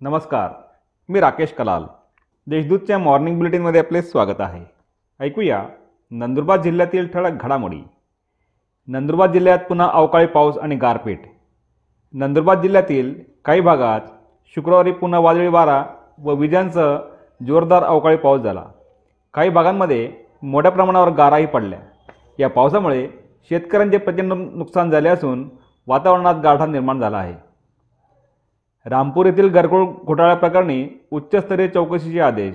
नमस्कार मी राकेश कलाल. देशदूतच्या मॉर्निंग बुलेटिनमध्ये आपले स्वागत आहे. ऐकूया नंदुरबार जिल्ह्यातील ठळक घडामोडी. नंदुरबार जिल्ह्यात पुन्हा अवकाळी पाऊस आणि गारपीट. नंदुरबार जिल्ह्यातील काही भागात शुक्रवारी पुन्हा वादळी वारा व विजांचं जोरदार अवकाळी पाऊस झाला. काही भागांमध्ये मोठ्या प्रमाणावर गाराही पडल्या. या पावसामुळे शेतकऱ्यांचे प्रचंड नुकसान झाले असून वातावरणात गारठा निर्माण झाला आहे. रामपूर येथील घरकुल घोटाळ्याप्रकरणी उच्चस्तरीय चौकशीचे आदेश.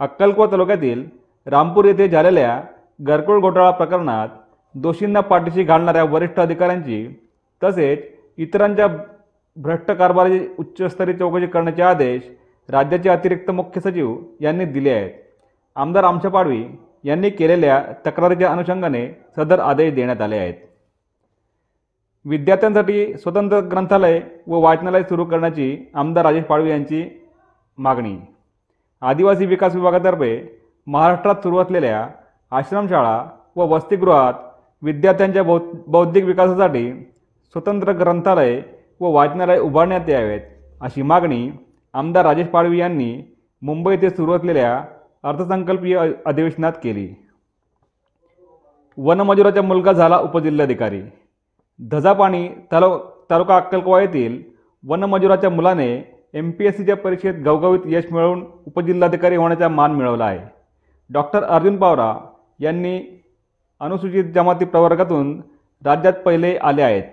अक्कलकोट तालुक्यातील रामपूर येथे झालेल्या घरकुल घोटाळा प्रकरणात दोषींना पाठीशी घालणाऱ्या वरिष्ठ अधिकाऱ्यांची तसेच इतरांच्या भ्रष्ट कारभाराची उच्चस्तरीय चौकशी करण्याचे आदेश राज्याचे अतिरिक्त मुख्य सचिव यांनी दिले आहेत. आमदार आमच्या पाडवी यांनी केलेल्या तक्रारीच्या अनुषंगाने सदर आदेश देण्यात आले आहेत. विद्यार्थ्यांसाठी स्वतंत्र ग्रंथालय व वाचनालय सुरू करण्याची आमदार राजेश पाडवी यांची मागणी. आदिवासी विकास विभागातर्फे महाराष्ट्रात सुरू असलेल्या आश्रमशाळा व वसतिगृहात विद्यार्थ्यांच्या बौ बौद्धिक विकासासाठी स्वतंत्र ग्रंथालय व वाचनालय उभारण्यात यावेत अशी मागणी आमदार राजेश पाडवी यांनी मुंबई येथे सुरू असलेल्या अर्थसंकल्पीय अधिवेशनात केली. वनमजुराचा मुलगा झाला उपजिल्हाधिकारी. धजापाणी तालु तालुका अक्कलकोवा येथील वनमजुराच्या मुलाने एम पी एस सीच्या परीक्षेत गवगवीत यश मिळवून उपजिल्हाधिकारी होण्याचा मान मिळवला आहे. डॉक्टर अर्जुन पावरा यांनी अनुसूचित जमाती प्रवर्गातून राज्यात पहिले आले आहेत.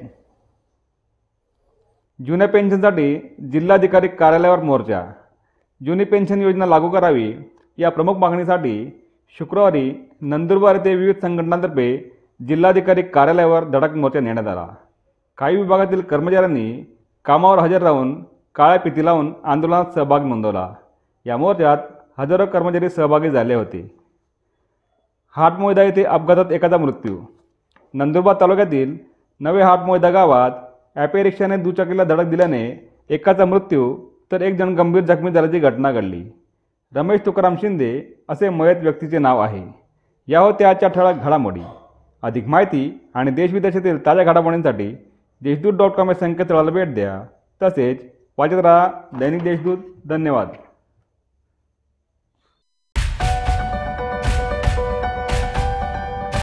जुन्या पेन्शनसाठी जिल्हाधिकारी कार्यालयावर मोर्चा. जुनी पेन्शन योजना लागू करावी या प्रमुख मागणीसाठी शुक्रवारी नंदुरबार येथे विविध संघटनांतर्फे जिल्हाधिकारी कार्यालयावर धडक मोर्चा नेण्यात आला. काही विभागातील कर्मचाऱ्यांनी कामावर हजर राहून काळ्या पिती लावून आंदोलनात सहभाग नोंदवला. या मोर्चात हजारो कर्मचारी सहभागी झाले होते. हाटमोयदा येथे अपघातात एकाचा मृत्यू. नंदुरबार तालुक्यातील नवे हाटमोयदा गावात ॲपे रिक्षाने दुचाकीला धडक दिल्याने एकाचा मृत्यू तर एक जण गंभीर जखमी झाल्याची घटना घडली. रमेश तुकाराम शिंदे असे मयत व्यक्तीचे नाव आहे. या होत्या आजच्या ठळक घडामोडी. अधिक माहिती आणि देशविदेशातील ताज्या घडामोडींसाठी देशदूत डॉट कॉम या संकेतस्थळाला भेट द्या. तसेच वाचत राहा दैनिक देशदूत. धन्यवाद.